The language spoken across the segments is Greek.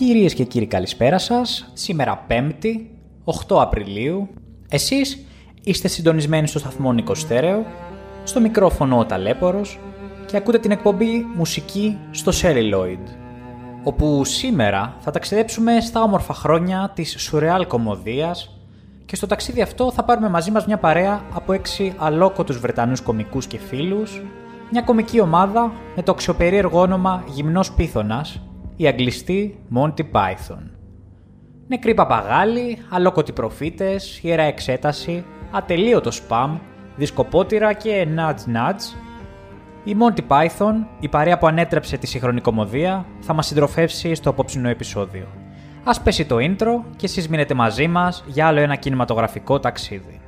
Κυρίες και κύριοι καλησπέρα σας. Σήμερα 5η, 8 Απριλίου. Εσείς είστε συντονισμένοι στο σταθμό Νίκο Στέρεο, στο μικρόφωνο ο Ταλέπορος και ακούτε την εκπομπή Μουσική στο Celluloid, όπου σήμερα θα ταξιδέψουμε στα όμορφα χρόνια της σουρεάλ κομμωδίας και στο ταξίδι αυτό θα πάρουμε μαζί μας μια παρέα από έξι αλόκοτους Βρετανούς κομικούς και φίλους, μια κομική ομάδα με το αξιοπερίεργο όνομα Γυμνός Πίθωνας, η αγγλιστή Monty Python. Νεκροί παπαγάλοι, αλόκοτοι προφήτες, ιερά εξέταση, ατελείωτο σπαμ, δισκοπότηρα και nudge nudge, η Monty Python, η παρέα που ανέτρεψε τη σύγχρονη κομμωδία, θα μας συντροφεύσει στο απόψινο επεισόδιο. Ας πέσει το intro και εσείς μείνετε μαζί μας για άλλο ένα κινηματογραφικό ταξίδι.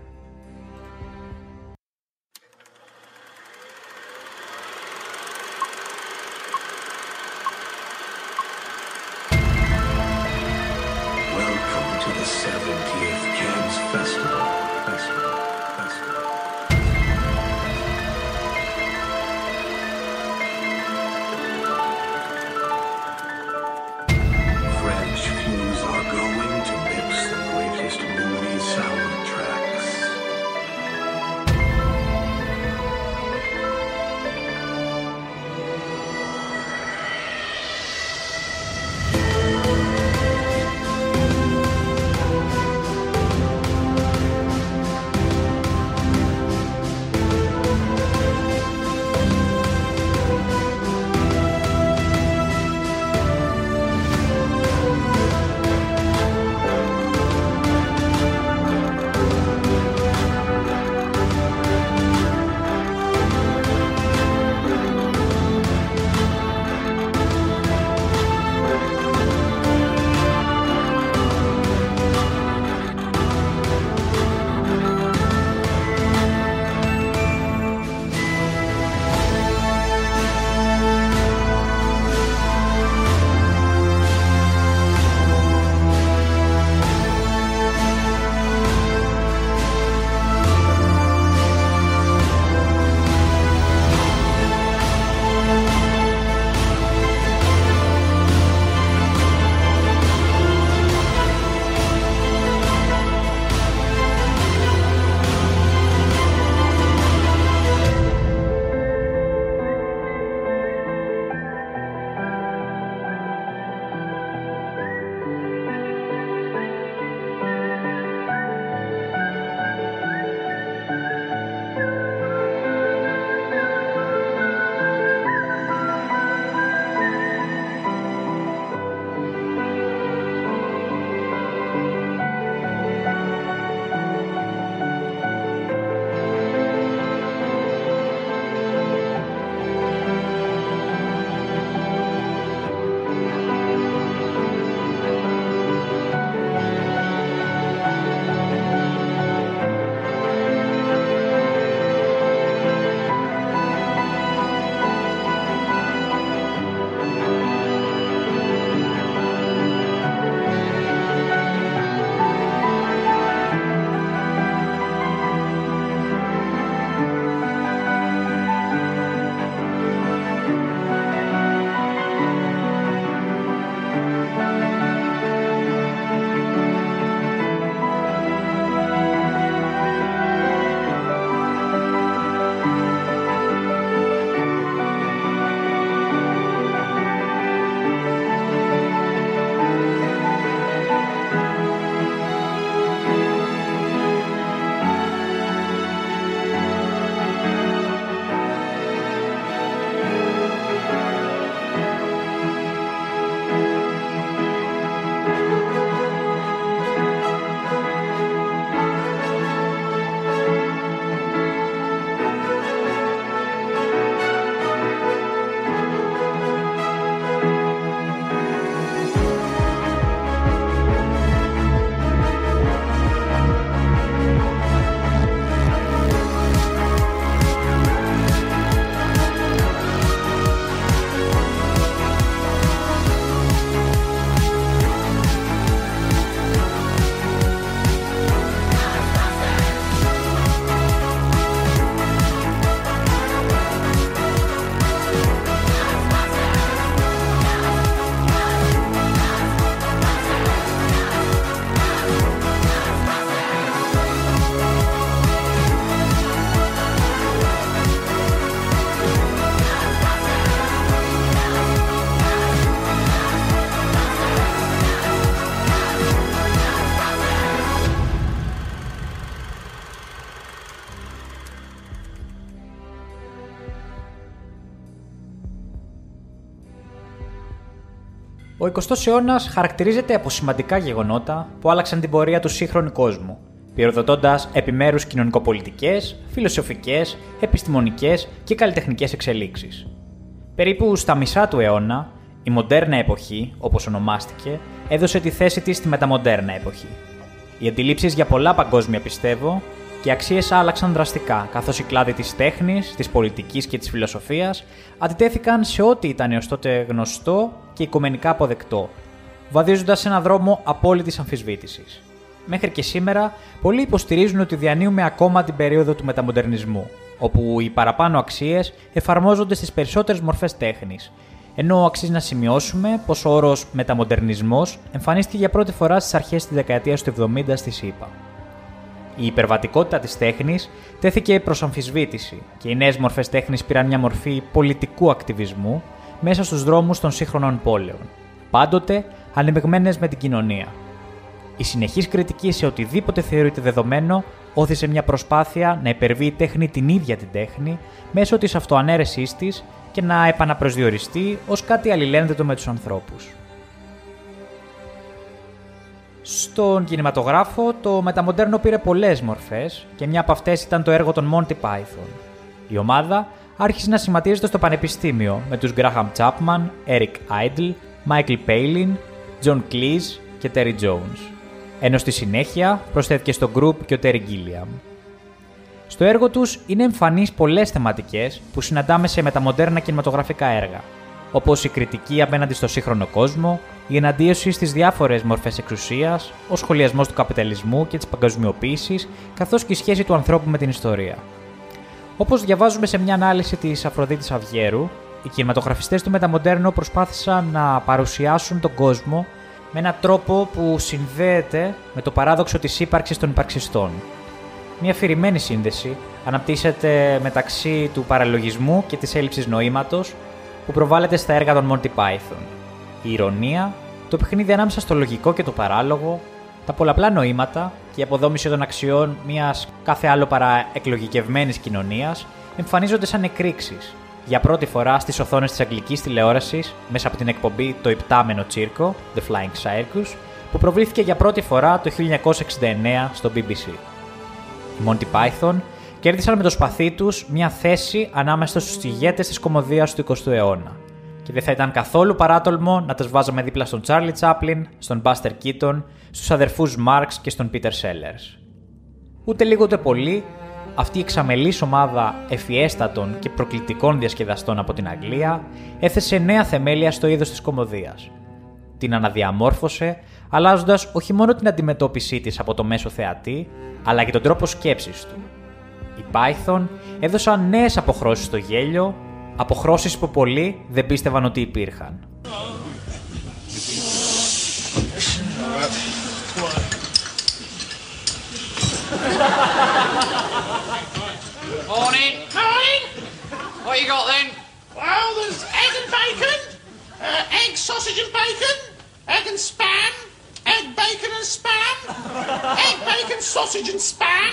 Ο 20ο αιώνας χαρακτηρίζεται από σημαντικά γεγονότα που άλλαξαν την πορεία του σύγχρονου κόσμου, πυροδοτώντας επιμέρους κοινωνικοπολιτικές, φιλοσοφικές, επιστημονικές και καλλιτεχνικές εξελίξεις. Περίπου στα μισά του αιώνα, η μοντέρνα εποχή, όπως ονομάστηκε, έδωσε τη θέση της στη μεταμοντέρνα εποχή. Οι αντιλήψεις για πολλά παγκόσμια πιστεύω και οι αξίες άλλαξαν δραστικά, καθώς οι κλάδοι της τέχνης, της πολιτικής και της φιλοσοφίας αντιτέθηκαν σε ό,τι ήταν έως τότε γνωστό και οικομενικά αποδεκτό, βαδίζοντας σε έναν δρόμο απόλυτης αμφισβήτησης. Μέχρι και σήμερα, πολλοί υποστηρίζουν ότι διανύουμε ακόμα την περίοδο του μεταμοντερνισμού, όπου οι παραπάνω αξίες εφαρμόζονται στις περισσότερες μορφές τέχνης, ενώ αξίζει να σημειώσουμε πως ο όρος μεταμοντερνισμός εμφανίστηκε για πρώτη φορά στις αρχές της δεκαετίας του 70 στη ΣΥΠΑ. Η υπερβατικότητα της τέχνης τέθηκε προς αμφισβήτηση και οι νέες μορφές τέχνης πήραν μια μορφή πολιτικού ακτιβισμού μέσα στους δρόμους των σύγχρονων πόλεων, πάντοτε ανεμεγμένες με την κοινωνία. Η συνεχής κριτική σε οτιδήποτε θεωρείται δεδομένο όθησε μια προσπάθεια να υπερβεί η τέχνη την ίδια την τέχνη μέσω της αυτοανέρεσής της και να επαναπροσδιοριστεί ως κάτι αλληλένδετο με τους ανθρώπους. Στον κινηματογράφο, το μεταμοντέρνο πήρε πολλές μορφές και μια από αυτές ήταν το έργο των Monty Python. Η ομάδα άρχισε να σχηματίζεται στο πανεπιστήμιο με τους Graham Chapman, Eric Idle, Michael Palin, John Cleese και Terry Jones. Ενώ στη συνέχεια προσθέθηκε στο group και ο Terry Gilliam. Στο έργο τους είναι εμφανείς πολλές θεματικές που συναντάμε σε μεταμοντέρνα κινηματογραφικά έργα, όπως η κριτική απέναντι στο σύγχρονο κόσμο, η εναντίωση στις διάφορες μορφές εξουσίας, ο σχολιασμός του καπιταλισμού και της παγκοσμιοποίησης, καθώς και η σχέση του ανθρώπου με την ιστορία. Όπως διαβάζουμε σε μια ανάλυση της Αφροδίτης Αυγέρου, οι κινηματογραφιστές του Μεταμοντέρνο προσπάθησαν να παρουσιάσουν τον κόσμο με έναν τρόπο που συνδέεται με το παράδοξο της ύπαρξης των υπαρξιστών. Μια αφηρημένη σύνδεση αναπτύσσεται μεταξύ του παραλογισμού και της έλλειψης νοήματος που προβάλλεται στα έργα των Monty Python. Η ηρωνία, το παιχνίδι ανάμεσα στο λογικό και το παράλογο, τα πολλαπλά νοήματα και η αποδόμηση των αξιών μιας κάθε άλλο παρά εκλογικευμένης κοινωνίας εμφανίζονται σαν εκρήξεις για πρώτη φορά στις οθόνες της αγγλικής τηλεόρασης μέσα από την εκπομπή Το Υπτάμενο Τσίρκο, The Flying Circus, που προβλήθηκε για πρώτη φορά το 1969 στο BBC. Οι Monty Python κέρδισαν με το σπαθί τους μια θέση ανάμεσα στους ηγέτες της κομμωδίας του 20ου αιώνα. Και δεν θα ήταν καθόλου παράτολμο να τους βάζαμε δίπλα στον Charlie Chaplin, στον Buster Keaton, στους αδερφούς Marx και στον Peter Sellers. Ούτε λίγο ούτε πολύ, αυτή η εξαμελής ομάδα εφιέστατων και προκλητικών διασκεδαστών από την Αγγλία έθεσε νέα θεμέλια στο είδος της κομμωδίας. Την αναδιαμόρφωσε, αλλάζοντας όχι μόνο την αντιμετώπιση της από το μέσο θεατή, αλλά και τον τρόπο σκέψης του. Οι Python έδωσαν νέες αποχρώσεις στο γέλιο, αποχρώσεις που πολλοί δεν πίστευαν ότι υπήρχαν. Morning. Morning. What you got then? Well, there's egg and bacon, uh, egg, sausage and bacon, egg and spam, egg, bacon and spam, egg, bacon, sausage and spam,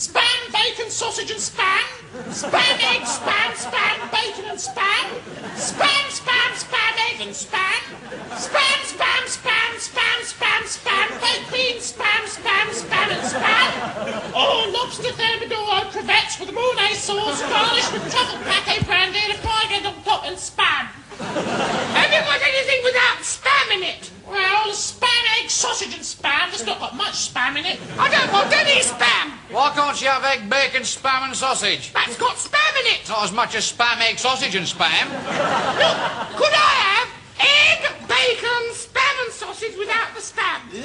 spam, bacon, sausage and spam, spam, egg, spam, spam, bacon and spam, spam, spam, spam, egg and spam, spam, spam, spam, spam, spam, spam, baked beans, spam, spam, spam and spam. Oh, lobster thermidor, crevettes with mayonnaise sauce, garnished with truffle pate brandy and a fried egg on top and spam. Have you got anything without spam in it? Well, spam, egg, sausage and spam. There's not got much spam in it. I don't want any spam. Why can't you have egg, bacon, spam and sausage? That's got spam in it. Not as much as spam, egg, sausage and spam. Look, could I have egg, bacon, spam and sausage without the spam? Ugh.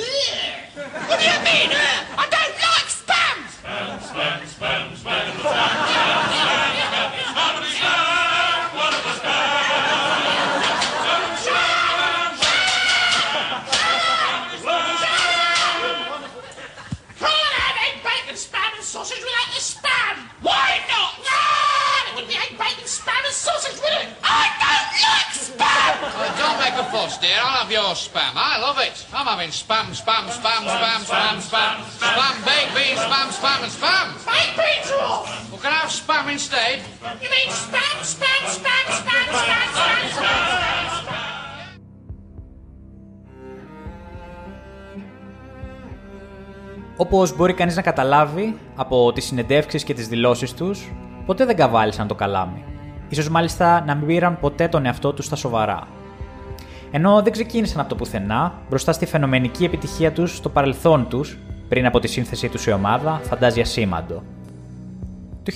What do you mean? ugh? I don't like spam. Can't me sausage with it. Όπως μπορεί κανεί να καταλάβει από τι συνεντεύξει και τι δηλώσει του, ποτέ δεν καβάλισαν το καλάμι. Ίσως μάλιστα να μην πήραν ποτέ τον εαυτό τους στα σοβαρά. Ενώ δεν ξεκίνησαν από το πουθενά, μπροστά στη φαινομενική επιτυχία τους στο παρελθόν τους, πριν από τη σύνθεσή τους η ομάδα, φαντάζια σήμαντο. Το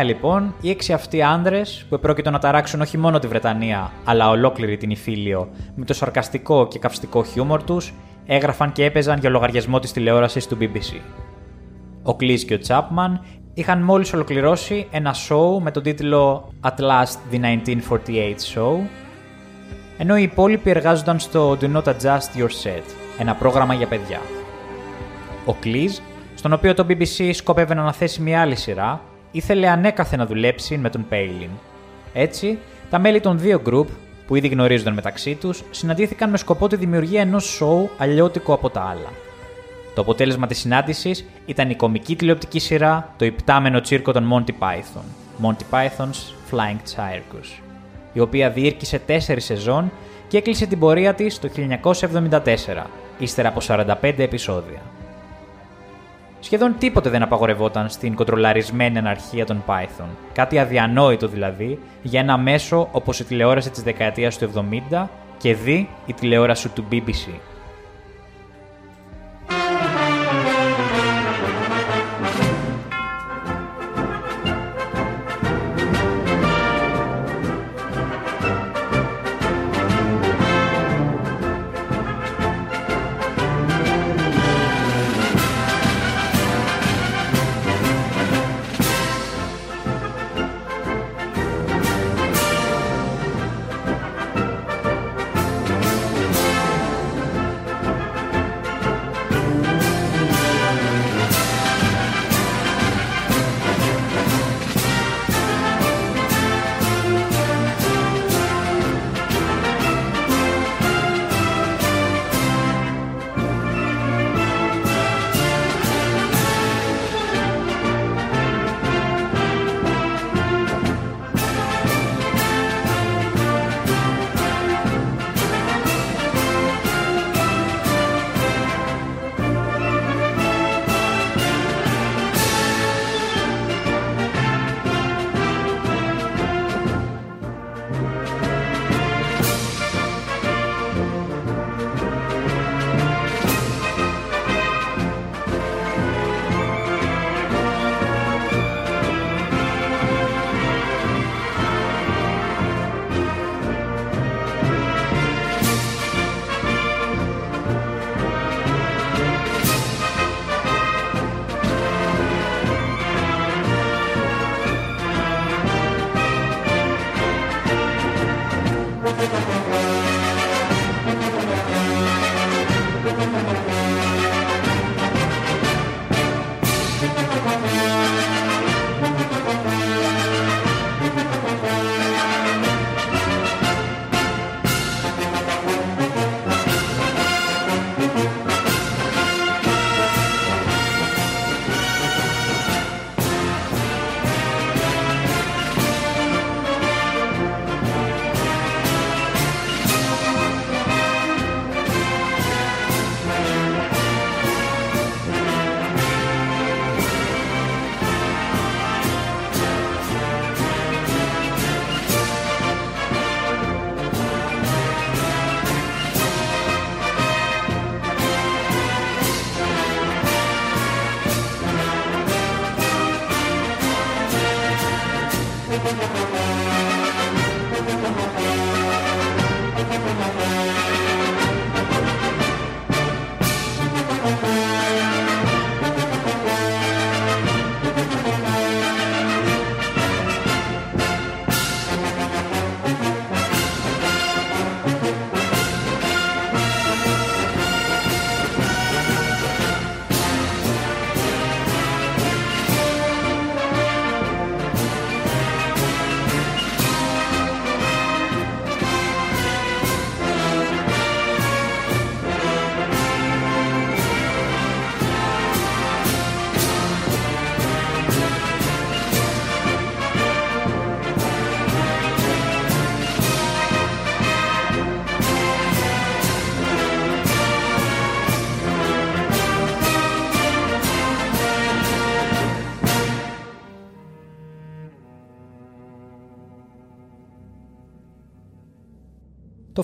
1969 λοιπόν, οι έξι αυτοί άντρες που επρόκειτο να ταράξουν όχι μόνο τη Βρετανία, αλλά ολόκληρη την Ιφίλιο, με το σαρκαστικό και καυστικό χιούμορ τους, έγραφαν και έπαιζαν για λογαριασμό της τηλεόρασης του BBC. Ο Κλής και ο Τσάπμαν είχαν μόλις ολοκληρώσει ένα show με τον τίτλο At Last the 1948 Show, ενώ οι υπόλοιποι εργάζονταν στο Do Not Adjust Your Set, ένα πρόγραμμα για παιδιά. Ο Κλίζ, στον οποίο το BBC σκόπευε να αναθέσει μια άλλη σειρά, ήθελε ανέκαθε να δουλέψει με τον Πέιλιν. Έτσι, τα μέλη των δύο γκρουπ, που ήδη γνωρίζονταν μεταξύ τους, συναντήθηκαν με σκοπό τη δημιουργία ενός σοου αλλιώτικο από τα άλλα. Το αποτέλεσμα της συνάντησης ήταν η κομική τηλεοπτική σειρά Το υπτάμενο τσίρκο των Monty Python, Monty Python's Flying Circus, η οποία διήρκησε τέσσερις σεζόν και έκλεισε την πορεία της το 1974, ύστερα από 45 επεισόδια. Σχεδόν τίποτε δεν απαγορευόταν στην κοντρολαρισμένη αναρχία των Python. Κάτι αδιανόητο δηλαδή για ένα μέσο όπως η τηλεόραση της δεκαετίας του 70 και δι η τηλεόραση του BBC.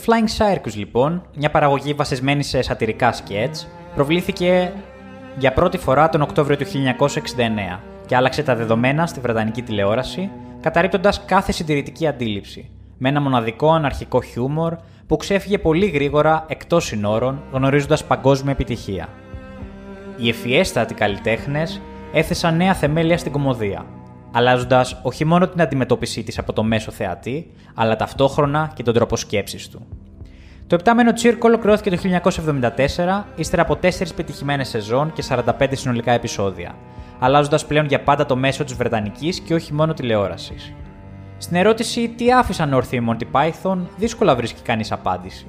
Flying Circus, λοιπόν, μια παραγωγή βασισμένη σε σατυρικά σκέτς, προβλήθηκε για πρώτη φορά τον Οκτώβριο του 1969 και άλλαξε τα δεδομένα στη Βρετανική τηλεόραση, καταρρύπτοντας κάθε συντηρητική αντίληψη, με ένα μοναδικό αναρχικό χιούμορ που ξέφυγε πολύ γρήγορα εκτός συνόρων, γνωρίζοντας παγκόσμια επιτυχία. Οι ευφιέστατοι καλλιτέχνες έθεσαν νέα θεμέλια στην κομμωδία, αλλάζοντας όχι μόνο την αντιμετώπιση της από το μέσο θεατή, αλλά ταυτόχρονα και τον τρόπο σκέψης του. Το επτάμενο τσίρκο ολοκληρώθηκε το 1974, ύστερα από 4 πετυχημένες σεζόν και 45 συνολικά επεισόδια, αλλάζοντας πλέον για πάντα το μέσο της Βρετανικής και όχι μόνο τηλεόρασης. Στην ερώτηση τι άφησαν όρθιοι οι Monty Python, δύσκολα βρίσκει κανείς απάντηση.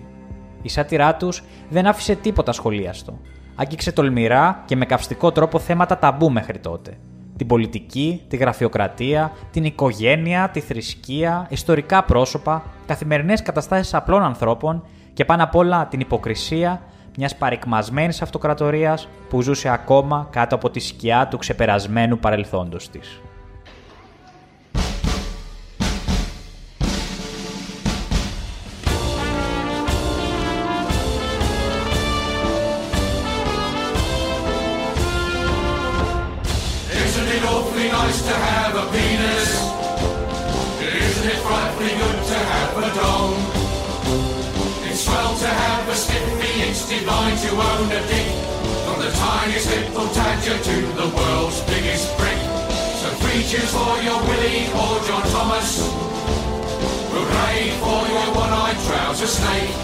Η σάτυρά τους δεν άφησε τίποτα σχολίαστο. Άγγιξε τολμηρά και με καυστικό τρόπο θέματα ταμπού μέχρι τότε. Την πολιτική, τη γραφειοκρατία, την οικογένεια, τη θρησκεία, ιστορικά πρόσωπα, καθημερινές καταστάσεις απλών ανθρώπων και πάνω απ' όλα την υποκρισία μιας παρικμασμένης αυτοκρατορίας που ζούσε ακόμα κάτω από τη σκιά του ξεπερασμένου παρελθόντος της. Awfully nice to have a penis? Isn't it frightfully good to have a dong? It's swell to have a stiffy, it's divine to own a dick. From the tiniest little tadger to the world's biggest brick. So three for your Willie or John Thomas. Hooray for your one-eyed trouser snake.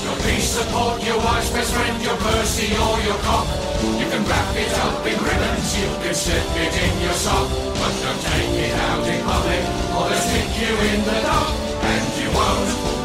Your peace support, your wife's best friend, your Percy or your cock. You can wrap it up in ribbons, you can slip it in your sock. But don't take it out in public, or they'll stick you in the dock. And you won't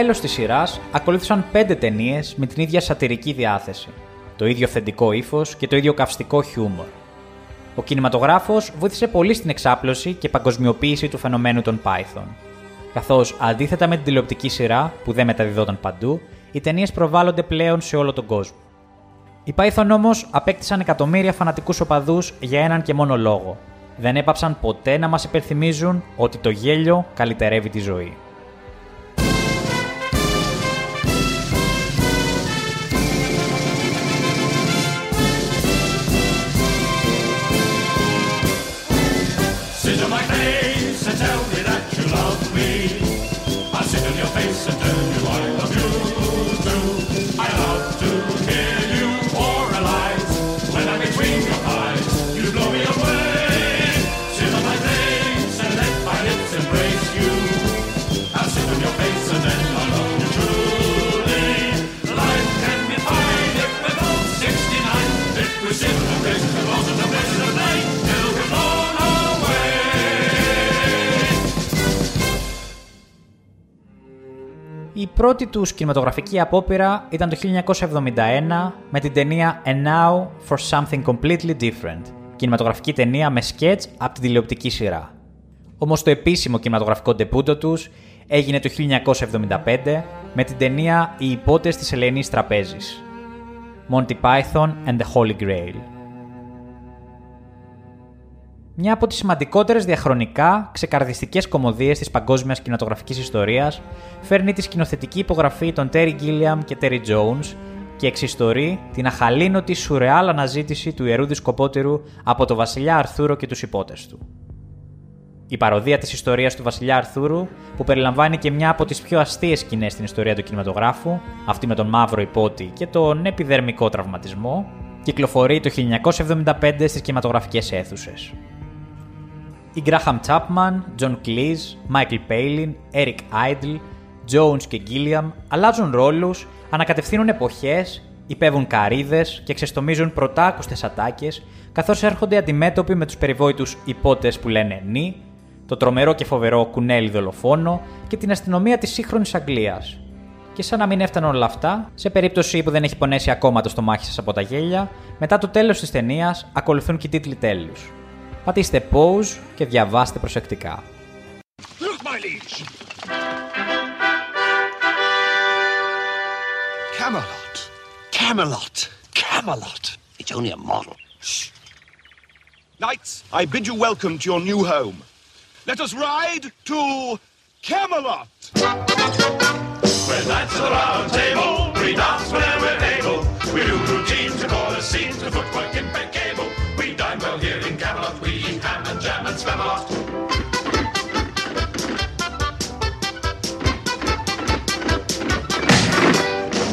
τέλος της σειράς, ακολούθησαν πέντε ταινίες με την ίδια σατυρική διάθεση, το ίδιο αυθεντικό ύφος και το ίδιο καυστικό χιούμορ. Ο κινηματογράφος βοήθησε πολύ στην εξάπλωση και παγκοσμιοποίηση του φαινομένου των Python. Καθώς, αντίθετα με την τηλεοπτική σειρά που δεν μεταδιδόταν παντού, οι ταινίες προβάλλονται πλέον σε όλο τον κόσμο. Οι Python όμως απέκτησαν εκατομμύρια φανατικούς οπαδούς για έναν και μόνο λόγο. δεν έπαψαν ποτέ να μας υπενθυμίζουν ότι το γέλιο καλυτερεύει τη ζωή. Πρώτη τους κινηματογραφική απόπειρα ήταν το 1971 με την ταινία And Now for Something Completely Different, κινηματογραφική ταινία με σκέτς από την τηλεοπτική σειρά. Όμως το επίσημο κινηματογραφικό ντεπούτο τους έγινε το 1975 με την ταινία Οι υπότες της Ελεηνής Τραπέζης, Monty Python and the Holy Grail. Μια από τις σημαντικότερες διαχρονικά ξεκαρδιστικές κομμωδίες της παγκόσμιας κινηματογραφικής ιστορίας φέρνει τη σκηνοθετική υπογραφή των Terry Gilliam και Terry Jones και εξιστορεί την αχαλήνωτη σουρεάλ αναζήτηση του ιερού δισκοπότερου από το βασιλιά Αρθούρο και τους υπότες του. Η παροδία της ιστορίας του βασιλιά Αρθούρου, που περιλαμβάνει και μια από τις πιο αστείες σκηνές στην ιστορία του κινηματογράφου, αυτή με τον μαύρο υπότη και τον επιδερμικό τραυματισμό, κυκλοφορεί το 1975 στις κινηματογραφικές αίθουσες. Οι Graham Chapman, John Cleese, Michael Palin, Eric Idle, Jones και Gilliam αλλάζουν ρόλους, ανακατευθύνουν εποχές, υπέβουν καρύδες και ξεστομίζουν πρωτάκουστες ατάκες, καθώς έρχονται αντιμέτωποι με τους περιβόητους υπότες που λένε νη, το τρομερό και φοβερό κουνέλι δολοφόνο και την αστυνομία της σύγχρονης Αγγλίας. Και σαν να μην έφταναν όλα αυτά, σε περίπτωση που δεν έχει πονέσει ακόμα το στομάχι σας από τα γέλια, μετά το τέλος της ταινίας ακολουθούν και οι τίτλοι τέλους. Πατήστε pause και διαβάστε προσεκτικά. Look, my liege! Camelot. Camelot. Camelot. It's only a model. Knights, I bid you welcome to your new home. Let us ride to Camelot! We're knights of the round table. We dance whenever we're able. We do routines and all the scenes to footwork impeccable. Dine well here in Camelot. We eat ham and jam and spam a lot.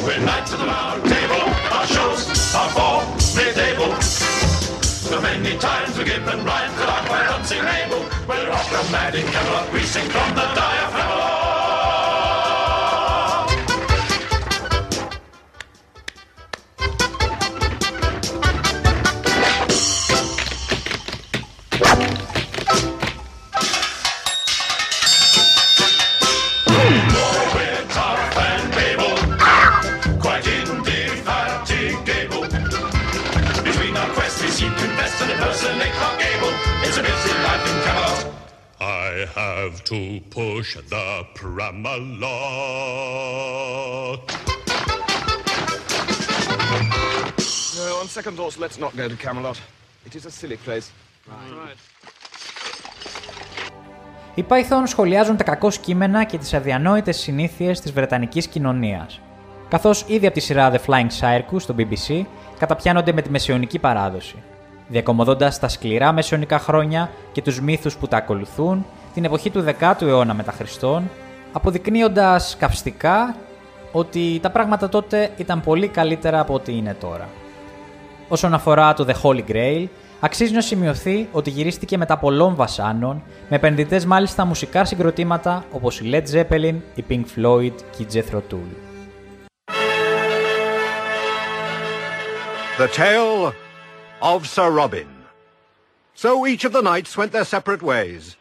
We're knights of the round table. Our shows are for mid-table. So many times we give them rhymes that are quite unsingable. We're opera mad in Camelot. We sing from the diaphragm. I have to push the Pramalot. No, on second thoughts, let's not go to Camelot. It is a silly place. Οι Python σχολιάζουν τα κακό κείμενα και τις αδιανόητες συνήθειες της Βρετανικής κοινωνίας, καθώς ήδη από τη σειρά The Flying Circus στο BBC καταπιάνονται με τη μεσαιωνική παράδοση, διακομωδώντας τα σκληρά μεσαιωνικά χρόνια και τους μύθους που τα ακολουθούν, την εποχή του 10ου αιώνα μετά Χριστόν, αποδεικνύοντας καυστικά ότι τα πράγματα τότε ήταν πολύ καλύτερα από ό,τι είναι τώρα. Όσον αφορά το The Holy Grail, αξίζει να σημειωθεί ότι γυρίστηκε μετά πολλών βασάνων, με επενδυτές μάλιστα μουσικά συγκροτήματα όπως η Led Zeppelin, η Pink Floyd και η Jethro Tull. The tale of Sir Robin. So each of the knights went their separate ways.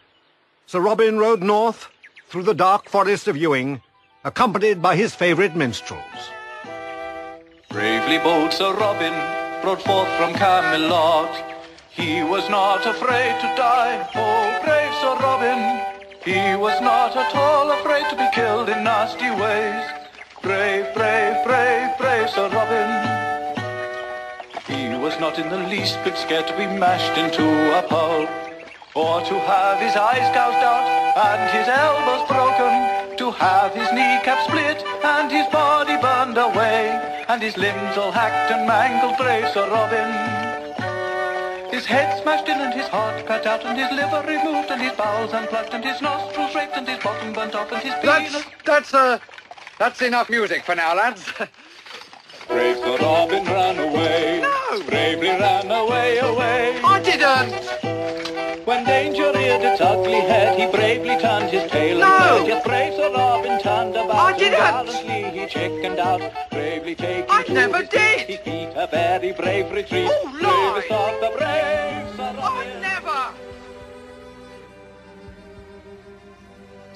Sir Robin rode north through the dark forest of Ewing, accompanied by his favourite minstrels. Bravely bold Sir Robin rode forth from Camelot. He was not afraid to die, oh brave Sir Robin. He was not at all afraid to be killed in nasty ways. Brave, brave, brave, brave Sir Robin. He was not in the least bit scared to be mashed into a pulp. or to have his eyes gouged out and his elbows broken, to have his kneecap split and his body burned away, and his limbs all hacked and mangled, brave Sir Robin. His head smashed in and his heart cut out and his liver removed and his bowels unplugged and his nostrils raped and his bottom burnt off and his penis... That's, that's, uh, that's enough music for now, lads. Brave Sir Robin ran away. No. Bravely ran away, away. I didn't. When danger reared its ugly head, he bravely turned his tail No. and fled. Yet brave Sir Robin turned about I didn't. gallantly he chickened out. Bravely taking I never did. He beat a very brave retreat. Oh, lie. Bravest of the brave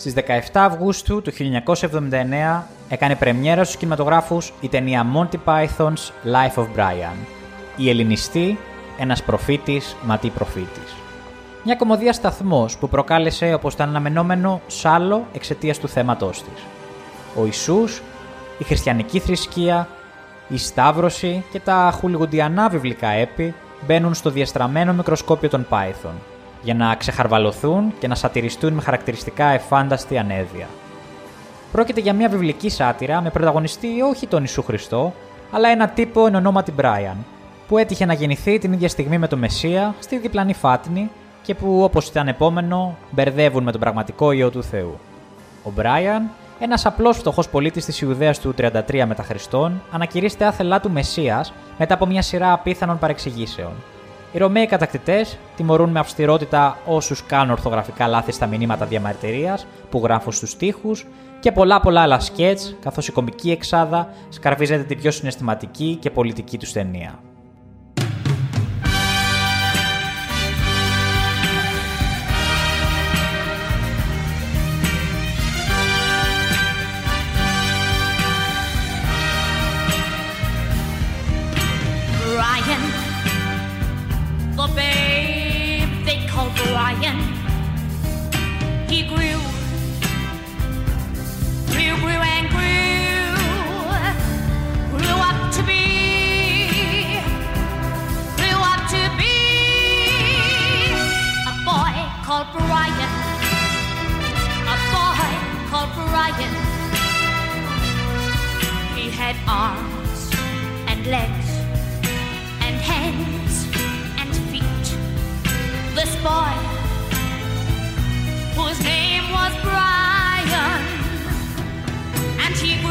Στις 17 Αυγούστου του 1979 έκανε πρεμιέρα στους κινηματογράφους η ταινία Monty Python's Life of Brian. Η ελληνιστή, ένας προφήτης, ματή προφήτης. Μια κομμωδία σταθμός που προκάλεσε όπως ήταν αναμενόμενο σάλο εξαιτίας του θέματός της. Ο Ιησούς, η χριστιανική θρησκεία, η Σταύρωση και τα χουλιγουντιανά βιβλικά έπι μπαίνουν στο διαστραμμένο μικροσκόπιο των Python για να ξεχαρβαλωθούν και να σατυριστούν με χαρακτηριστικά εφάνταστη ανέδεια. Πρόκειται για μια βιβλική σάτυρα με πρωταγωνιστή όχι τον Ιησού Χριστό, αλλά ένα τύπο εν ονόματι Brian, που έτυχε να γεννηθεί την ίδια στιγμή με τον Μεσσία στη διπλανή Φάτνη και που, όπως ήταν επόμενο, μπερδεύουν με τον πραγματικό ιό του Θεού. Ο Μπράιαν, ένας απλός φτωχός πολίτης της Ιουδαίας του 33 μετά Χριστόν, ανακηρύσσεται άθελά του Μεσσίας μετά από μια σειρά απίθανων παρεξηγήσεων. Οι Ρωμαίοι κατακτητές τιμωρούν με αυστηρότητα όσους κάνουν ορθογραφικά λάθη στα μηνύματα διαμαρτυρίας που γράφουν στους τοίχου και πολλά πολλά άλλα σκέτς, καθώς η κομική εξάδα σκαρβίζεται την πιο συναισθηματική και πολιτική τους ταινία. Had arms and legs and hands and feet. This boy, whose name was Brian, and he grew,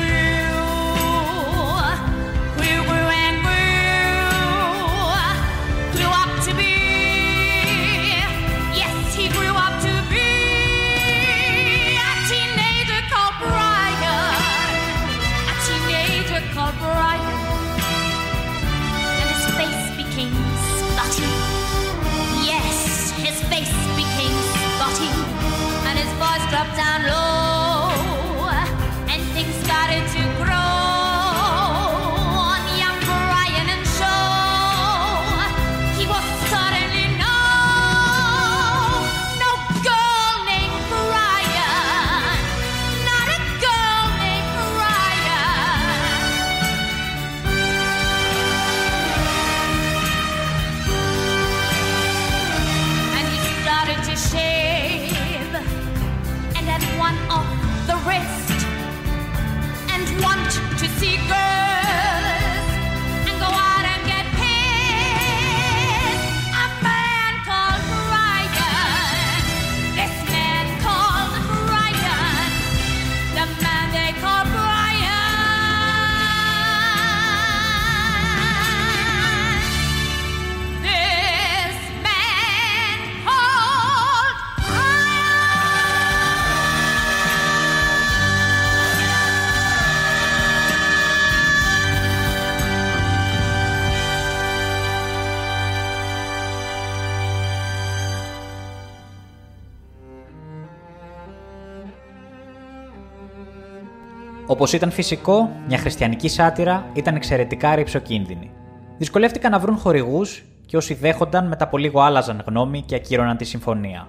Όπως ήταν φυσικό, μια χριστιανική σάτυρα ήταν εξαιρετικά ρηψοκίνδυνη. Δυσκολεύτηκαν να βρουν χορηγούς και όσοι δέχονταν μετά από λίγο άλλαζαν γνώμη και ακύρωναν τη συμφωνία.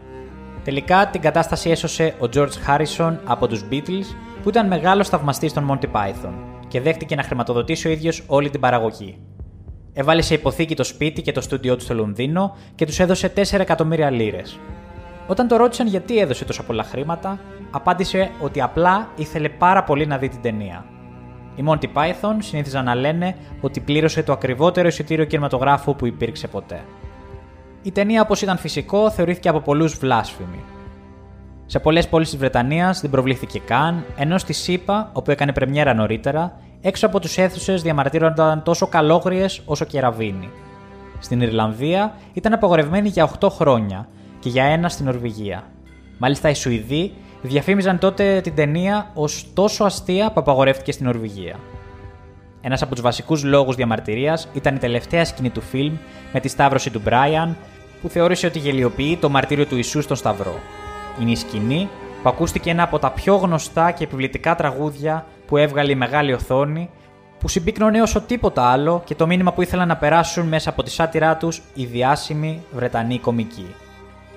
Τελικά την κατάσταση έσωσε ο George Harrison από τους Beatles, που ήταν μεγάλος θαυμαστής των Monty Python και δέχτηκε να χρηματοδοτήσει ο ίδιος όλη την παραγωγή. Έβαλε σε υποθήκη το σπίτι και το στούντιό του στο Λονδίνο και τους έδωσε 4 εκατομμύρια λίρες. Όταν το ρώτησαν γιατί έδωσε τόσα πολλά χρήματα, απάντησε ότι απλά ήθελε πάρα πολύ να δει την ταινία. Οι Monty Python συνήθιζαν να λένε ότι πλήρωσε το ακριβότερο εισιτήριο κινηματογράφου που υπήρξε ποτέ. Η ταινία, όπως ήταν φυσικό, θεωρήθηκε από πολλούς βλάσφημη. Σε πολλές πόλεις της Βρετανίας δεν προβλήθηκε καν, ενώ στη ΣΥΠΑ, όπου έκανε πρεμιέρα νωρίτερα, έξω από τους αίθουσες διαμαρτύρονταν τόσο καλόγριες όσο και ραβίνοι. Στην Ιρλανδία ήταν απαγορευμένη για 8 χρόνια και για ένα στην Νορβηγία. Μάλιστα οι Σουηδοί διαφήμιζαν τότε την ταινία ως τόσο αστεία που απαγορεύτηκε στην Νορβηγία. Ένας από τους βασικούς λόγους διαμαρτυρίας ήταν η τελευταία σκηνή του φιλμ με τη σταύρωση του Μπράιαν, που θεώρησε ότι γελιοποιεί το μαρτύριο του Ιησού στον Σταυρό. Είναι η σκηνή που ακούστηκε ένα από τα πιο γνωστά και επιβλητικά τραγούδια που έβγαλε η μεγάλη οθόνη, που συμπίκνωνε όσο τίποτα άλλο και το μήνυμα που ήθελαν να περάσουν μέσα από τη σάτυρά τους οι διάσημοι Βρετανοί κομικοί.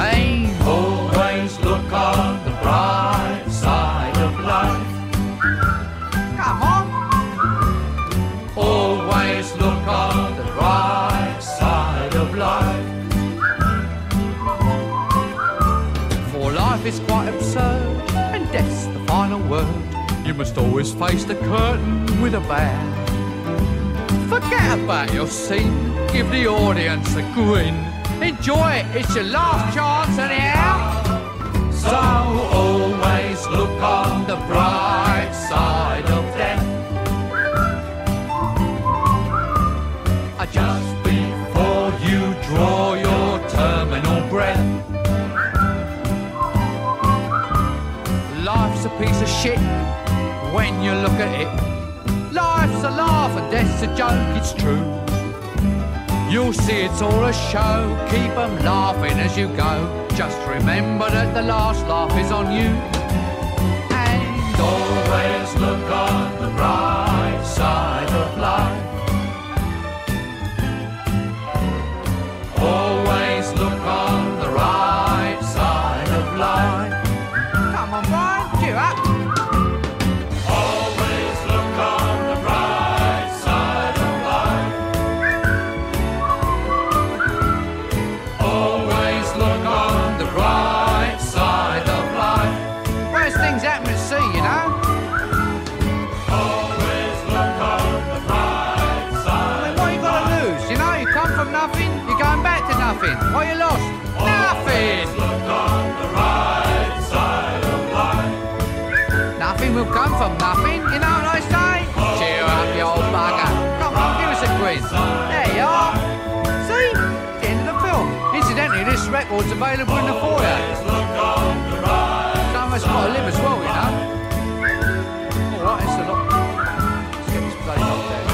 Hey, always look on the bright side of life. Come on. Always look on the bright side of life. For life is quite absurd, and death's the final word. You must always face the curtain with a bow. Forget about your scene, give the audience a grin. Enjoy it, it's your last chance anyhow. So always look on the bright side of death. Uh, Just before you draw your terminal breath. Life's a piece of shit when you look at it. Life's a laugh and death's a joke, it's true. You'll see it's all a show, keep 'em laughing as you go. Just remember that the last laugh is on you. And always look on the bright this record's available in the foyer. Of us got to live as well, you know. All right, it's a lot. Let's get this bloody dog down.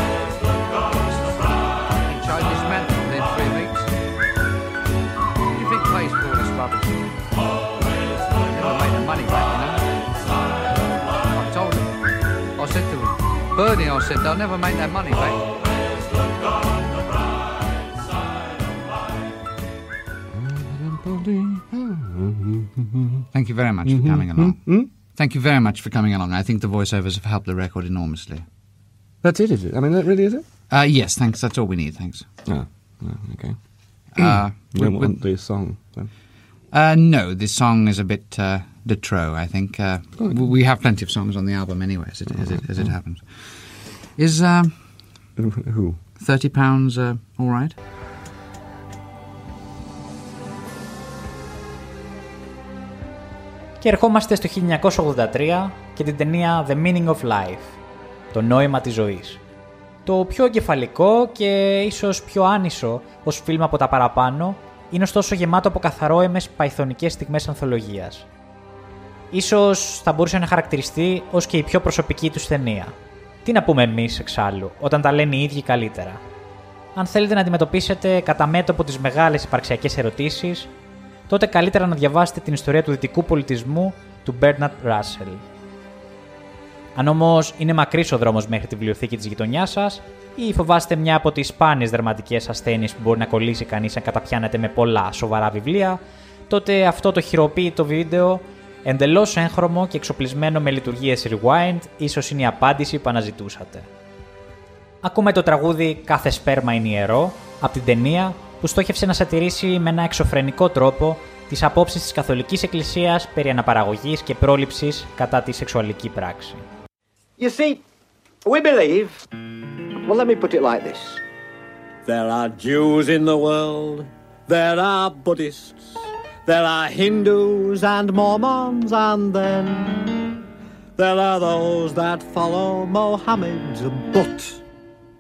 Can change his mantle within three weeks. What do you think pays for all this rubbish? Never make the money back, you know. I told him. I said to him, Bernie, I said, they'll never make that money back. You very much for coming along. Thank you very much for coming along. I think the voiceovers have helped the record enormously. That's it, is it? I mean, that really is it? Uh, yes, thanks. That's all we need. Thanks. Oh, oh, okay. Uh, we don't want the song, then. Uh, no, this song is a bit uh, de trop. I think uh, w- we have plenty of songs on the album anyway, as it as it, as it happens. Is um, who thirty pounds uh, all right? Και ερχόμαστε στο 1983 και την ταινία The Meaning of Life, το νόημα της ζωής. Το πιο εγκεφαλικό και ίσως πιο άνισο ως φιλμ από τα παραπάνω είναι ωστόσο γεμάτο από καθαρόεμες παϊθονικές στιγμές ανθολογίας. Ίσως θα μπορούσε να χαρακτηριστεί ως και η πιο προσωπική τους ταινία. Τι να πούμε εμείς εξάλλου, όταν τα λένε οι ίδιοι καλύτερα; Αν θέλετε να αντιμετωπίσετε κατά μέτωπο τις μεγάλες υπαρξιακές ερωτήσεις, τότε καλύτερα να διαβάσετε την ιστορία του δυτικού πολιτισμού του Bernard Russell. Αν όμως είναι μακρύς ο δρόμος μέχρι τη βιβλιοθήκη της γειτονιάς σας, ή φοβάστε μια από τις σπάνιες δραματικές ασθένειες που μπορεί να κολλήσει κανείς αν καταπιάνεται με πολλά σοβαρά βιβλία, τότε αυτό το χειροποίητο βίντεο, εντελώς έγχρωμο και εξοπλισμένο με λειτουργίες rewind, ίσως είναι η απάντηση που αναζητούσατε. Ακούμε το τραγούδι Κάθε σπέρμα είναι ιερό από την ταινία που στόχευσε να σατηρήσει με ένα εξωφρενικό τρόπο τις απόψεις της Καθολικής Εκκλησίας περί αναπαραγωγής και πρόληψης κατά τη σεξουαλική πράξη. You see, we believe. Well, let me put it like this there are Jews in the world, there are Buddhists, there are Hindus and Mormons, and then there are those that follow Mohammed. But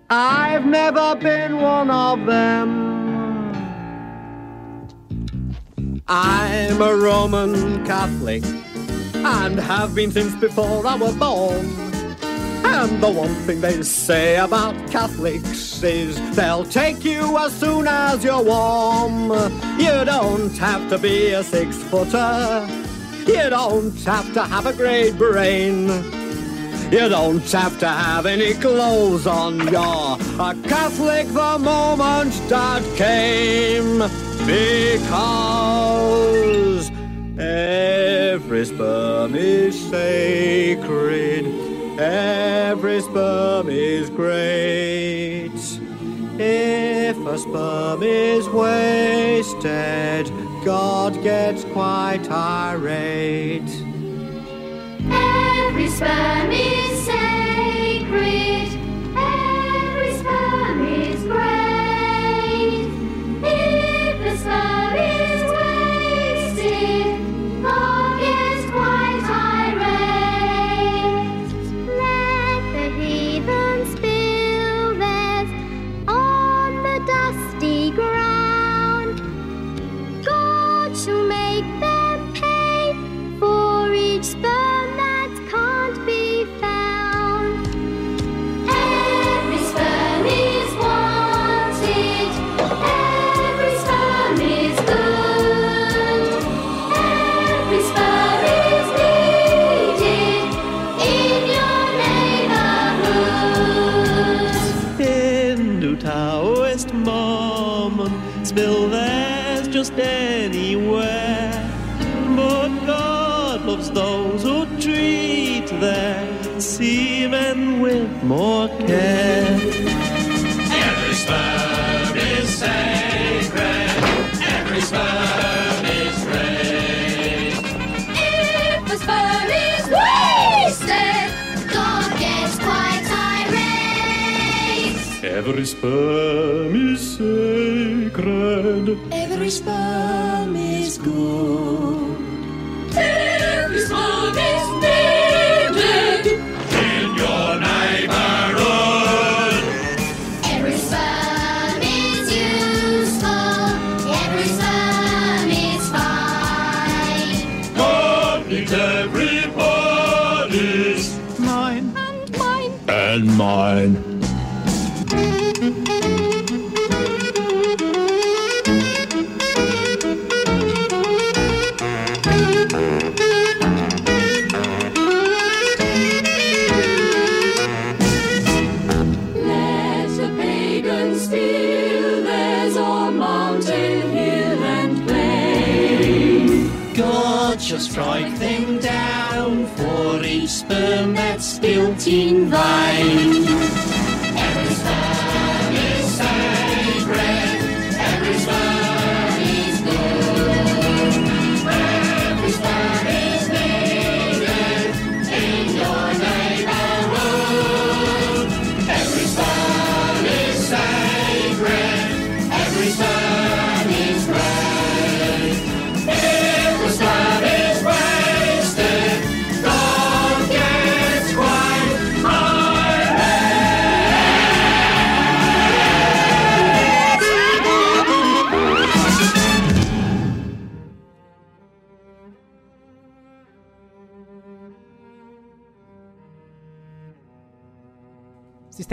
I've never been one of them. I'm a Roman Catholic and have been since before I was born. And the one thing they say about Catholics is they'll take you as soon as you're warm. You don't have to be a six footer. You don't have to have a great brain. You don't have to have any clothes on. You're a Catholic the moment that came. Because every sperm is sacred. Every sperm is great. If a sperm is wasted, God gets quite irate. Every sperm is sacred.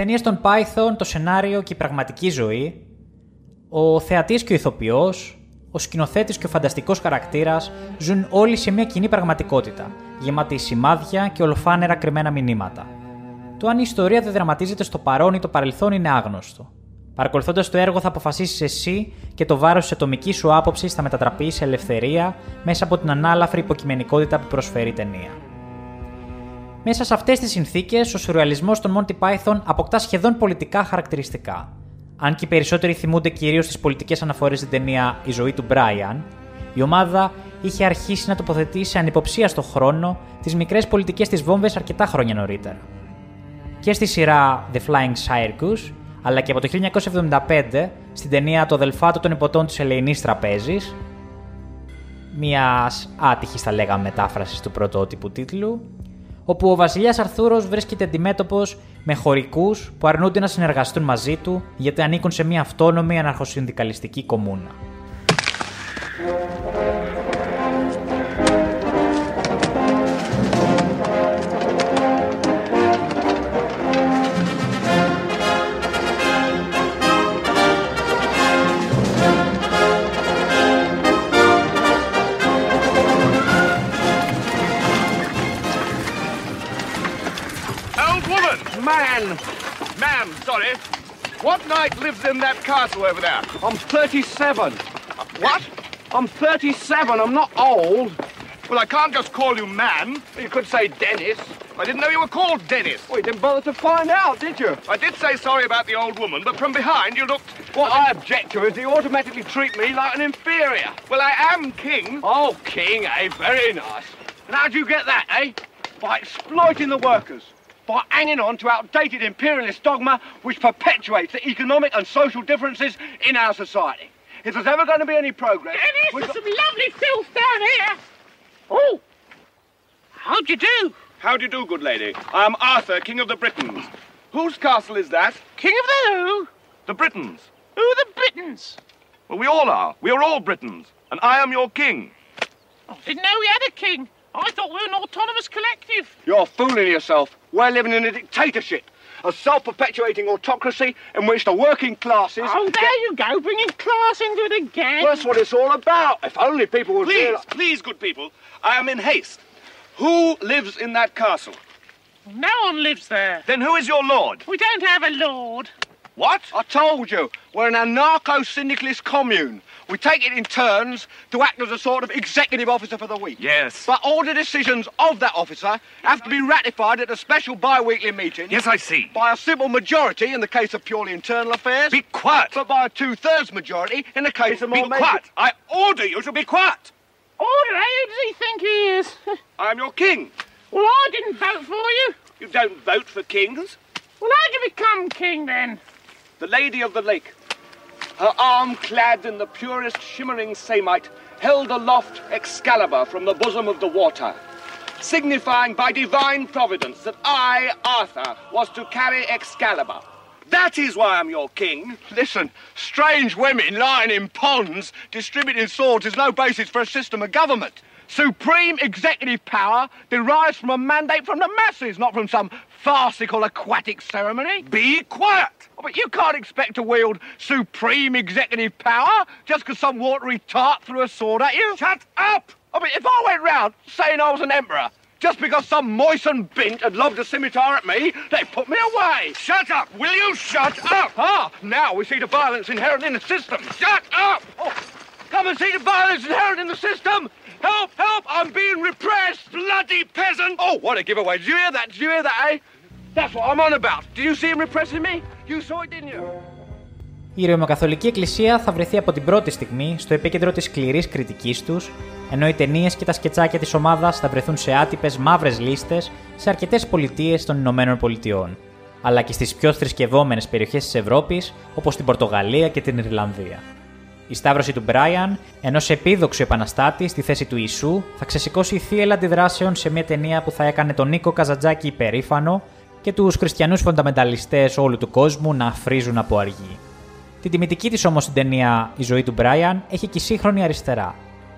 Ταινίες των Python, το σενάριο και η πραγματική ζωή, ο θεατής και ο ηθοποιός, ο σκηνοθέτης και ο φανταστικός χαρακτήρας ζουν όλοι σε μια κοινή πραγματικότητα, γεμάτη σημάδια και ολοφάνερα κρυμμένα μηνύματα. Το αν η ιστορία δεν δραματίζεται στο παρόν ή το παρελθόν είναι άγνωστο. Παρακολουθώντας το έργο, θα αποφασίσεις εσύ και το βάρος της ατομικής σου άποψης θα μετατραπείς σε ελευθερία μέσα από την ανάλαφρη υποκειμενικότητα που προσφέρει η ταινία. Μέσα σε αυτές τις συνθήκες, ο σουρεαλισμός των Monty Python αποκτά σχεδόν πολιτικά χαρακτηριστικά. Αν και οι περισσότεροι θυμούνται κυρίως τις πολιτικές αναφορές στην ταινία Η ζωή του Brian, η ομάδα είχε αρχίσει να τοποθετεί σε ανυποψία στο χρόνο τις μικρές πολιτικές της βόμβες αρκετά χρόνια νωρίτερα. Και στη σειρά The Flying Circus, αλλά και από το 1975 στην ταινία Το Δελφάτο των Υποτών της Ελεηνής Τραπέζης, μιας άτυχης θα λέγαμε μετάφρασης του πρωτότυπου τίτλου, όπου ο βασιλιάς Αρθούρος βρίσκεται αντιμέτωπος με χωρικούς που αρνούνται να συνεργαστούν μαζί του γιατί ανήκουν σε μια αυτόνομη αναρχοσυνδικαλιστική κομμούνα. Ma'am, sorry. What knight lives in that castle over there? I'm 37. What? I'm 37. I'm not old. Well, I can't just call you man. You could say Dennis. I didn't know you were called Dennis. Well, you didn't bother to find out, did you? I did say sorry about the old woman, but from behind you looked. What I object to is you automatically treat me like an inferior. Well, I am king. Oh, king, eh? Very nice. And how'd you get that, eh? By exploiting the workers. By hanging on to outdated imperialist dogma which perpetuates the economic and social differences in our society. If there's ever going to be any progress... Dennis, we've got- some lovely filth down here. Oh, how'd you do? How do you do, good lady? I am Arthur, King of the Britons. Whose castle is that? King of the who? The Britons. Who are the Britons? Well, we all are. We are all Britons. And I am your king. I didn't know we had a king. I thought we were an autonomous collective. You're fooling yourself. We're living in a dictatorship. A self-perpetuating autocracy in which the working classes... Oh, there you go, bringing class into it again. Well, that's what it's all about. If only people would Please, realise... please, good people. I am in haste. Who lives in that castle? No one lives there. Then who is your lord? We don't have a lord. What? I told you, we're an anarcho-syndicalist commune. We take it in turns to act as a sort of executive officer for the week. Yes. But all the decisions of that officer have to be ratified at a special bi-weekly meeting. Yes, I see. By a simple majority in the case of purely internal affairs. Be quiet. But by a two-thirds majority in the case of Be more major- quiet. I order you to be quiet. Order? Who does he think he is? I am your king. well, I didn't vote for you. You don't vote for kings. Well, how'd you become king then? The Lady of the Lake, her arm clad in the purest shimmering samite, held aloft Excalibur from the bosom of the water, signifying by divine providence that I, Arthur, was to carry Excalibur. That is why I'm your king. Listen, strange women lying in ponds distributing swords is no basis for a system of government. Supreme executive power derives from a mandate from the masses, not from some farcical aquatic ceremony. Be quiet. Oh, but you can't expect to wield supreme executive power just because some watery tart threw a sword at you. Shut up! I mean, if I went round saying I was an emperor, just because some moistened bint had lobbed a scimitar at me, they'd put me away. Shut up! Will you shut up? Ah, now we see the violence inherent in the system. Shut up! Oh, come and see the violence inherent in the system. Help, help, I'm being repressed. Bloody peasant! Oh, what a giveaway. Did you hear that? Did you hear that, eh? That's what I'm on about. Did you see him repressing me? You saw it, didn't you? Η Ρωμαιοκαθολική Εκκλησία θα βρεθεί από την πρώτη στιγμή στο επίκεντρο της σκληρής κριτικής τους, ενώ οι ταινίες και τα σκετσάκια της ομάδας θα βρεθούν σε άτυπες μαύρες λίστες σε αρκετές πολιτείες των Ηνωμένων Πολιτειών, αλλά και στις πιο θρησκευόμενες περιοχές της Ευρώπης, όπως την Πορτογαλία και την Ιρλανδία. Η σταύρωση του Μπράιαν, ενός επίδοξου επαναστάτη στη θέση του Ιησού, θα ξεσηκώσει θύελα αντιδράσεων σε μια ταινία που θα έκανε τον Νίκο Καζαντζάκη υπερήφανο και τους χριστιανούς φονταμενταλιστές όλου του κόσμου να αφρίζουν από αργή. Την τιμητική της όμως την ταινία Η ζωή του Μπράιαν έχει και η σύγχρονη αριστερά.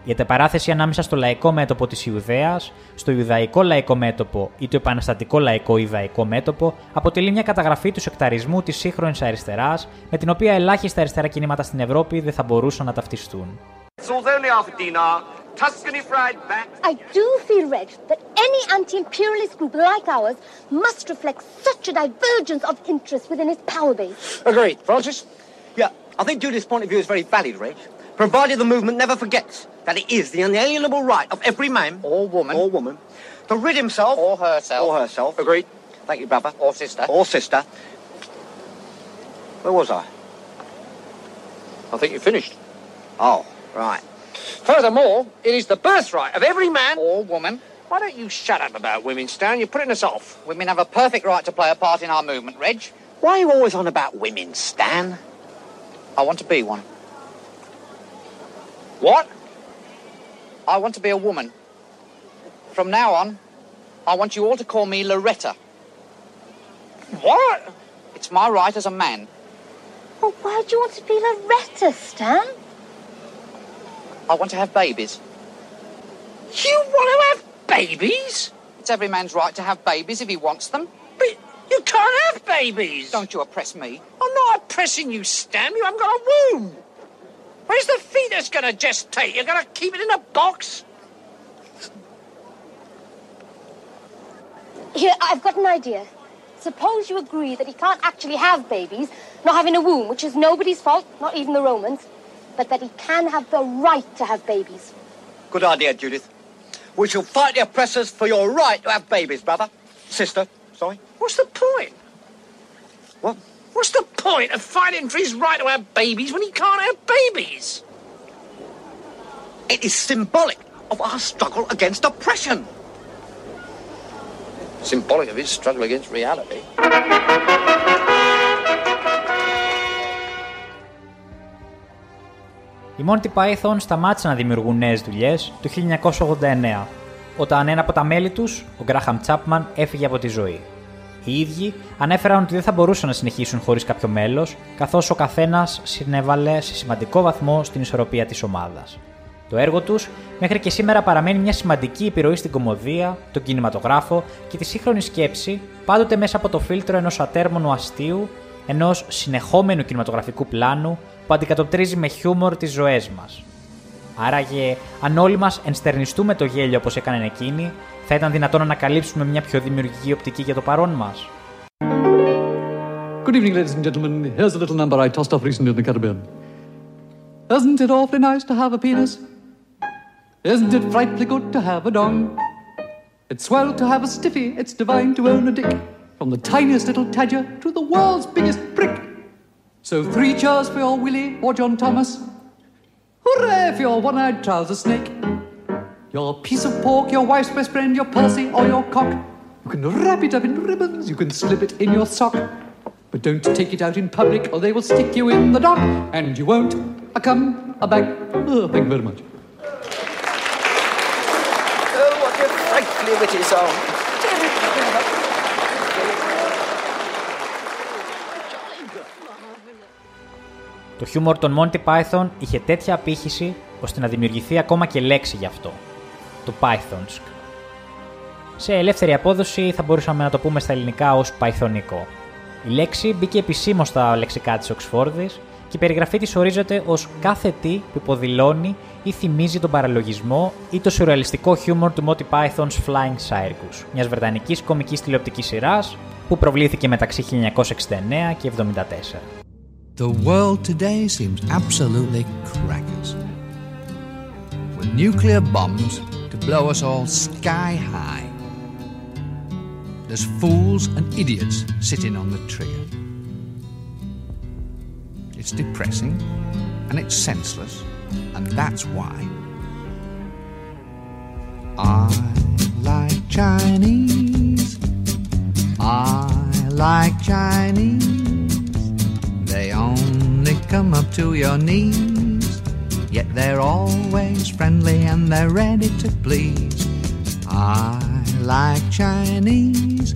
Η αντεπαράθεση ανάμεσα στο λαϊκό μέτωπο της Ιουδαίας, στο Ιουδαϊκό λαϊκό μέτωπο ή το επαναστατικό λαϊκό Ιουδαϊκό μέτωπο αποτελεί μια καταγραφή του σεκταρισμού της σύγχρονης αριστεράς, με την οποία ελάχιστα αριστερά κινήματα στην Ευρώπη δεν θα μπορούσαν να ταυτιστούν. Sauce only half a dinar. Tuscany fried back. I do feel, Reg, that any anti-imperialist group like ours must reflect such a divergence of interest within its power base. Agreed. Francis? Yeah, I think Judith's point of view is very valid, Reg. Provided the movement never forgets that it is the unalienable right of every man or woman or woman to rid himself or herself or herself. Agreed. Thank you, brother. Or sister. Or sister. Where was I? I think you finished. Oh, right. Furthermore, it is the birthright of every man or woman. Why don't you shut up about women, Stan? You're putting us off. Women have a perfect right to play a part in our movement, Reg. Why are you always on about women, Stan? I want to be one. What? I want to be a woman. From now on, I want you all to call me Loretta. What? It's my right as a man. Well, why do you want to be Loretta, Stan? I want to have babies. You want to have babies? It's every man's right to have babies if he wants them. But you can't have babies. Don't you oppress me. I'm not oppressing you, Stan. You haven't got a womb. Where's the fetus going to gestate? You're going to keep it in a box? Here, I've got an idea. Suppose you agree that he can't actually have babies, not having a womb, which is nobody's fault, not even the Romans, but that he can have the right to have babies. Good idea, Judith. We shall fight the oppressors for your right to have babies, brother. Sister, sorry. What's the point? What? What's the point of fighting for his right to have babies when he can't have babies? It is symbolic of our struggle against oppression. Symbolic of his struggle against reality. Οι Monty Python σταμάτησαν να δημιουργούν νέε δουλειέ το 1989, όταν ένα από τα μέλη του, ο Γκράχαμ Τσάπμαν, έφυγε από τη ζωή. Οι ίδιοι ανέφεραν ότι δεν θα μπορούσαν να συνεχίσουν χωρίς κάποιο μέλος, καθώς ο καθένας συνέβαλε σε σημαντικό βαθμό στην ισορροπία της ομάδας. Το έργο τους μέχρι και σήμερα παραμένει μια σημαντική επιρροή στην κομμωδία, τον κινηματογράφο και τη σύγχρονη σκέψη, πάντοτε μέσα από το φίλτρο ενός ατέρμονου αστείου, ενός συνεχόμενου κινηματογραφικού πλάνου που αντικατοπτρίζει με χιούμορ τις ζωές μας. Άραγε, αν όλοι μας ενστερνιστούμε το γέλιο όπως έκαναν εκείνοι, θα ήταν δυνατόν να ανακαλύψουμε μια πιο δημιουργική οπτική για το παρόν μα. Good evening, ladies and gentlemen. Here's a little number I tossed off recently in the Caribbean. Isn't it awfully nice to have a penis? Isn't it frightfully good to have a dong? It's swell to have a stiffy, it's divine to own a dick. From the tiniest little tadger to the world's biggest prick. So three cheers for your Willie or John Thomas. Hooray for your one-eyed trouser snake. Your piece of pork, your wife's best friend, your Percy or your cock. You can wrap it up in ribbons, you can slip it in your sock. But don't take it out in public or they will stick you in the dock. And you won't a come a back. Oh, thank you very much. Oh, what a frightfully witty song. Το χιούμορ των Monty Python είχε τέτοια απήχηση ώστε να δημιουργηθεί ακόμα και λέξη γι' αυτό. Το Pythonsk. Σε ελεύθερη απόδοση θα μπορούσαμε να το πούμε στα ελληνικά ως παϊθονικό. Η λέξη μπήκε επισήμως στα λεξικά της Οξφόρδης και η περιγραφή της ορίζεται ως κάθε τι που υποδηλώνει ή θυμίζει τον παραλογισμό ή το σουρεαλιστικό χιούμορ του Monty Python's Flying Circus, μιας βρετανικής κομικής τηλεοπτικής σειράς που προβλήθηκε μεταξύ 1969 και 1974. The world today seems absolutely crackers. With nuclear bombs to blow us all sky high. There's fools and idiots sitting on the trigger. It's depressing and it's senseless, and that's why. I like Chinese. I like Chinese. They only come up to your knees, yet they're always friendly and they're ready to please. I like Chinese.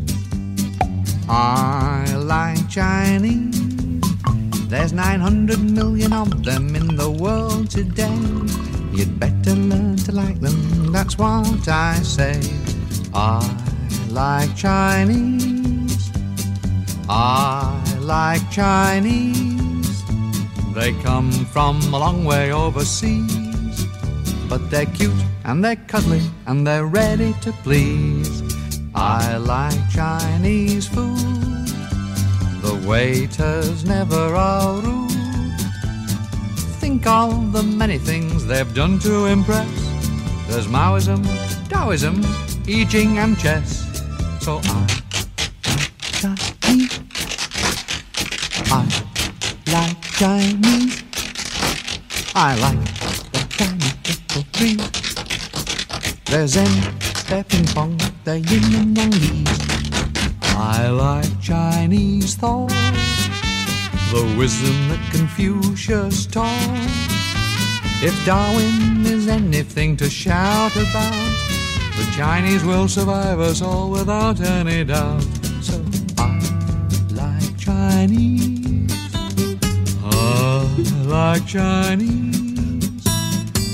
I like Chinese. There's 900 million of them in the world today. You'd better learn to like them, that's what I say. I like Chinese. I like Chinese. They come from a long way overseas. But they're cute and they're cuddly and they're ready to please. I like Chinese food. The waiters never are rude. Think of the many things they've done to impress. There's Maoism, Taoism, I Ching and chess. So I Chinese. I like the Chinese little trees. They're Zen, they're ping pong, they're yin and yang Ys. I like Chinese thought, the wisdom that Confucius taught. If Darwin is anything to shout about, the Chinese will survive us all without any doubt. So I like Chinese I like Chinese.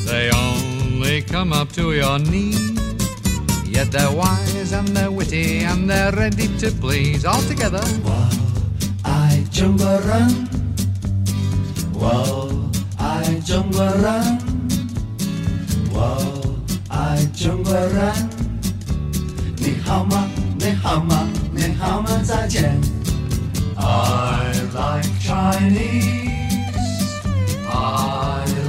They only come up to your knees. Yet they're wise and they're witty and they're ready to please. All together. I 中国人，我爱中国人，我爱中国人。你好吗？你好吗？你好吗？再见。I like Chinese.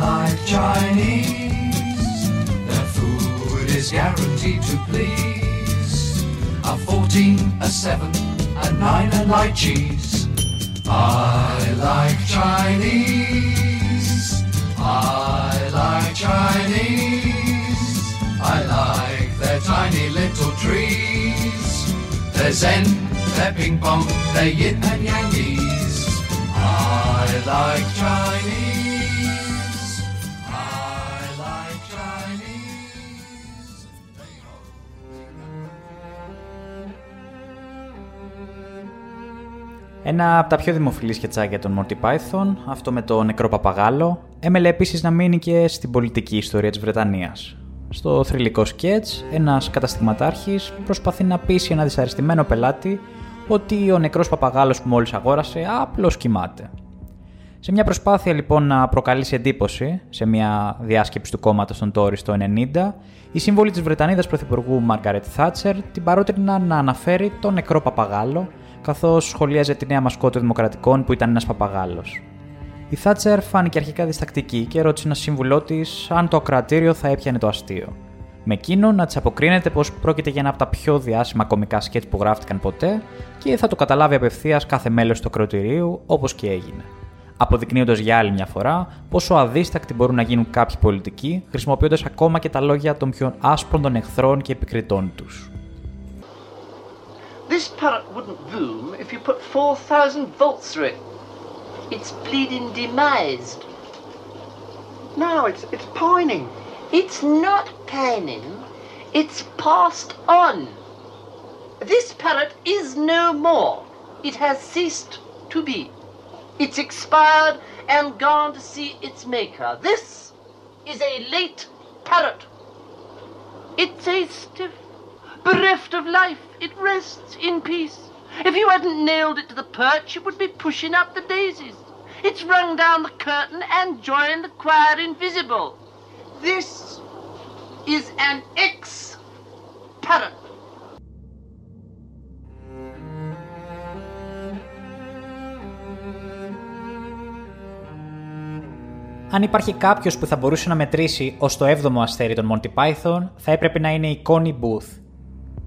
I like Chinese. Their food is guaranteed to please. A 14, a 7, a 9 and light cheese. I like Chinese. I like Chinese. I like their tiny little trees. They're Zen, they're ping pong, they're yin and yangies. I like Chinese. Ένα από τα πιο δημοφιλής σκετσάκια των Monty Python, αυτό με το νεκρό παπαγάλο, έμελε επίσης να μείνει και στην πολιτική ιστορία της Βρετανίας. Στο θρηλυκό σκέτς, ένας καταστηματάρχης προσπαθεί να πείσει ένα δυσαρεστημένο πελάτη ότι ο νεκρός παπαγάλος που μόλις αγόρασε απλώς κοιμάται. Σε μια προσπάθεια λοιπόν να προκαλέσει εντύπωση σε μια διάσκεψη του κόμματος των Τόρι το 90, η σύμβολη της Βρετανίδας Πρωθυπουργού Μάργαρετ Θάτσερ την παρότριναν να αναφέρει τον νεκρό παπαγάλο, καθώς σχολίαζε τη νέα μασκό των Δημοκρατικών που ήταν ένας παπαγάλος. Η Θάτσερ φάνηκε αρχικά διστακτική και ρώτησε ένα σύμβουλό της αν το ακροατήριο θα έπιανε το αστείο. Με εκείνο να της αποκρίνεται πως πρόκειται για ένα από τα πιο διάσημα κομικά σκέτ που γράφτηκαν ποτέ και θα το καταλάβει απευθείας κάθε μέλος του ακροατηρίου όπως και έγινε αποδεικνύοντας για άλλη μια φορά πόσο αδίστακτοι μπορούν να γίνουν κάποιοι πολιτικοί, χρησιμοποιώντας ακόμα και τα λόγια των πιο άσπρων των εχθρών και επικριτών τους. This parrot wouldn't boom if you put 4,000 volts through it. It's bleeding demised. No, it's it's pining. It's not pining. It's passed on. This parrot is no more. It has ceased to be. It's expired and gone to see its maker. This is a late parrot. It's a stiff, bereft of life. It rests in peace. If you hadn't nailed it to the perch, it would be pushing up the daisies. It's rung down the curtain and joined the choir invisible. This is an ex-parrot. Αν υπάρχει κάποιο που θα μπορούσε να μετρήσει ω το 7ο αστέρι των Monty Python, θα έπρεπε να είναι η Connie Booth.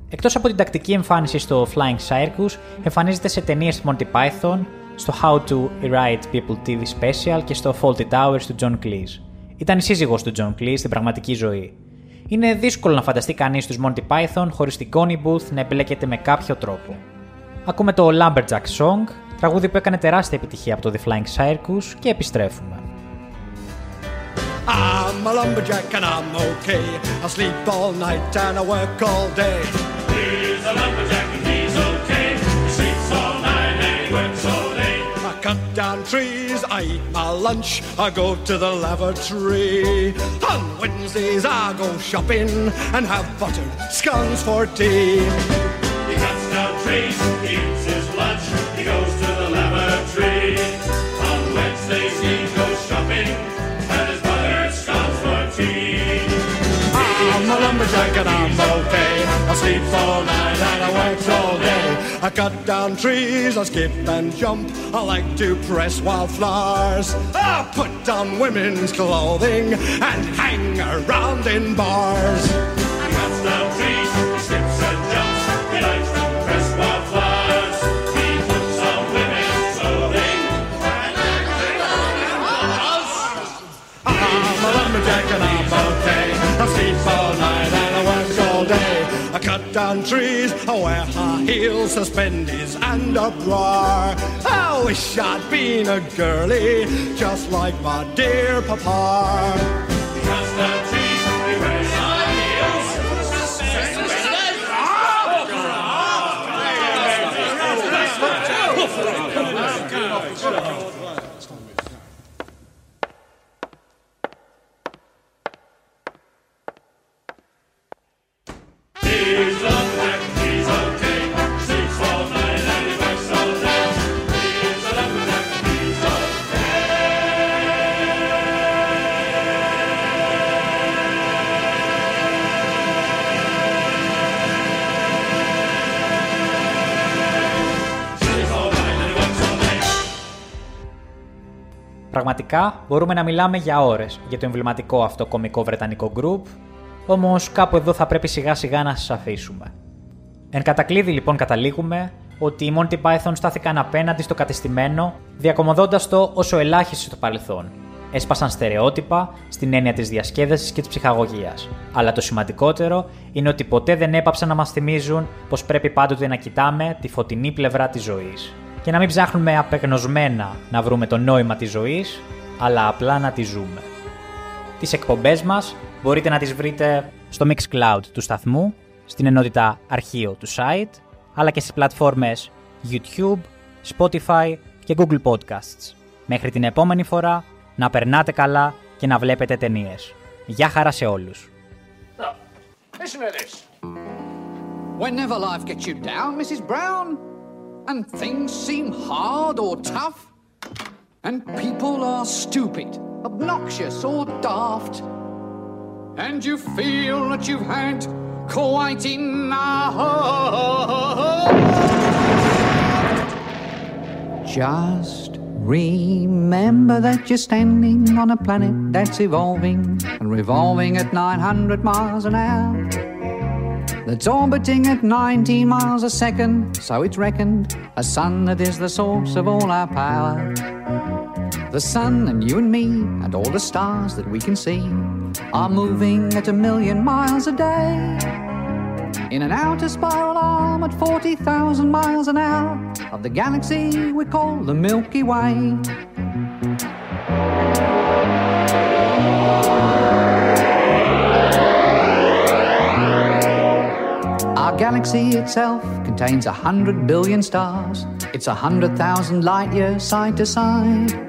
Εκτός από την τακτική εμφάνιση στο Flying Circus, εμφανίζεται σε ταινίες του Monty Python, στο How to Write People TV Special και στο Faulty Towers του John Cleese. Ήταν η σύζυγος του John Cleese στην πραγματική ζωή. Είναι δύσκολο να φανταστεί κανείς τους Monty Python χωρίς την Connie Booth να εμπλέκεται με κάποιο τρόπο. Ακούμε το Lumberjack Song, τραγούδι που έκανε τεράστια επιτυχία από το The Flying Circus και επιστρέφουμε. I'm a lumberjack and I'm okay. I sleep all night and I work all day. He sleeps all night he works all day. I cut down trees. I eat my lunch, I go to the lavatory. On Wednesdays, I go shopping and have buttered scones for tea. He cuts down trees, he eats his lunch, okay. I sleep all night and I work all day. I cut down trees, I skip and jump. I like to press wildflowers. I put on women's clothing and hang around in bars. I wear high heels, suspenders and a bra. I wish I'd been a girlie, just like my dear papa. Πραγματικά μπορούμε να μιλάμε για ώρες για το εμβληματικό αυτό κομικό βρετανικό γκρουπ, όμως κάπου εδώ θα πρέπει σιγά σιγά να σας αφήσουμε. Εν κατακλείδη λοιπόν καταλήγουμε ότι οι Monty Python στάθηκαν απέναντι στο κατεστημένο, διακομωδώντας το όσο ελάχιστο στο παρελθόν. Έσπασαν στερεότυπα στην έννοια της διασκέδασης και της ψυχαγωγίας. Αλλά το σημαντικότερο είναι ότι ποτέ δεν έπαψαν να μας θυμίζουν πως πρέπει πάντοτε να κοιτάμε τη φωτεινή πλευρά της ζωής. Και να μην ψάχνουμε απεγνωσμένα να βρούμε το νόημα της ζωής, αλλά απλά να τη ζούμε. Τις εκπομπές μας μπορείτε να τις βρείτε στο Mixcloud του σταθμού, στην ενότητα αρχείο του site, αλλά και στις πλατφόρμες YouTube, Spotify και Google Podcasts. Μέχρι την επόμενη φορά, να περνάτε καλά και να βλέπετε ταινίες. Γεια χαρά σε όλους. Listen to this. Whenever life gets you down, Mrs. Brown, and things seem hard or tough, and people are stupid, obnoxious, or daft, and you feel that you've had quite enough. Just remember that you're standing on a planet that's evolving and revolving at 900 miles an hour. That's orbiting at 19 miles a second, so it's reckoned a sun that is the source of all our power. The sun and you and me and all the stars that we can see are moving at a million miles a day. In an outer spiral arm at 40,000 miles an hour of the galaxy we call the Milky Way. Our galaxy itself contains a hundred billion stars. It's a hundred thousand light years side to side.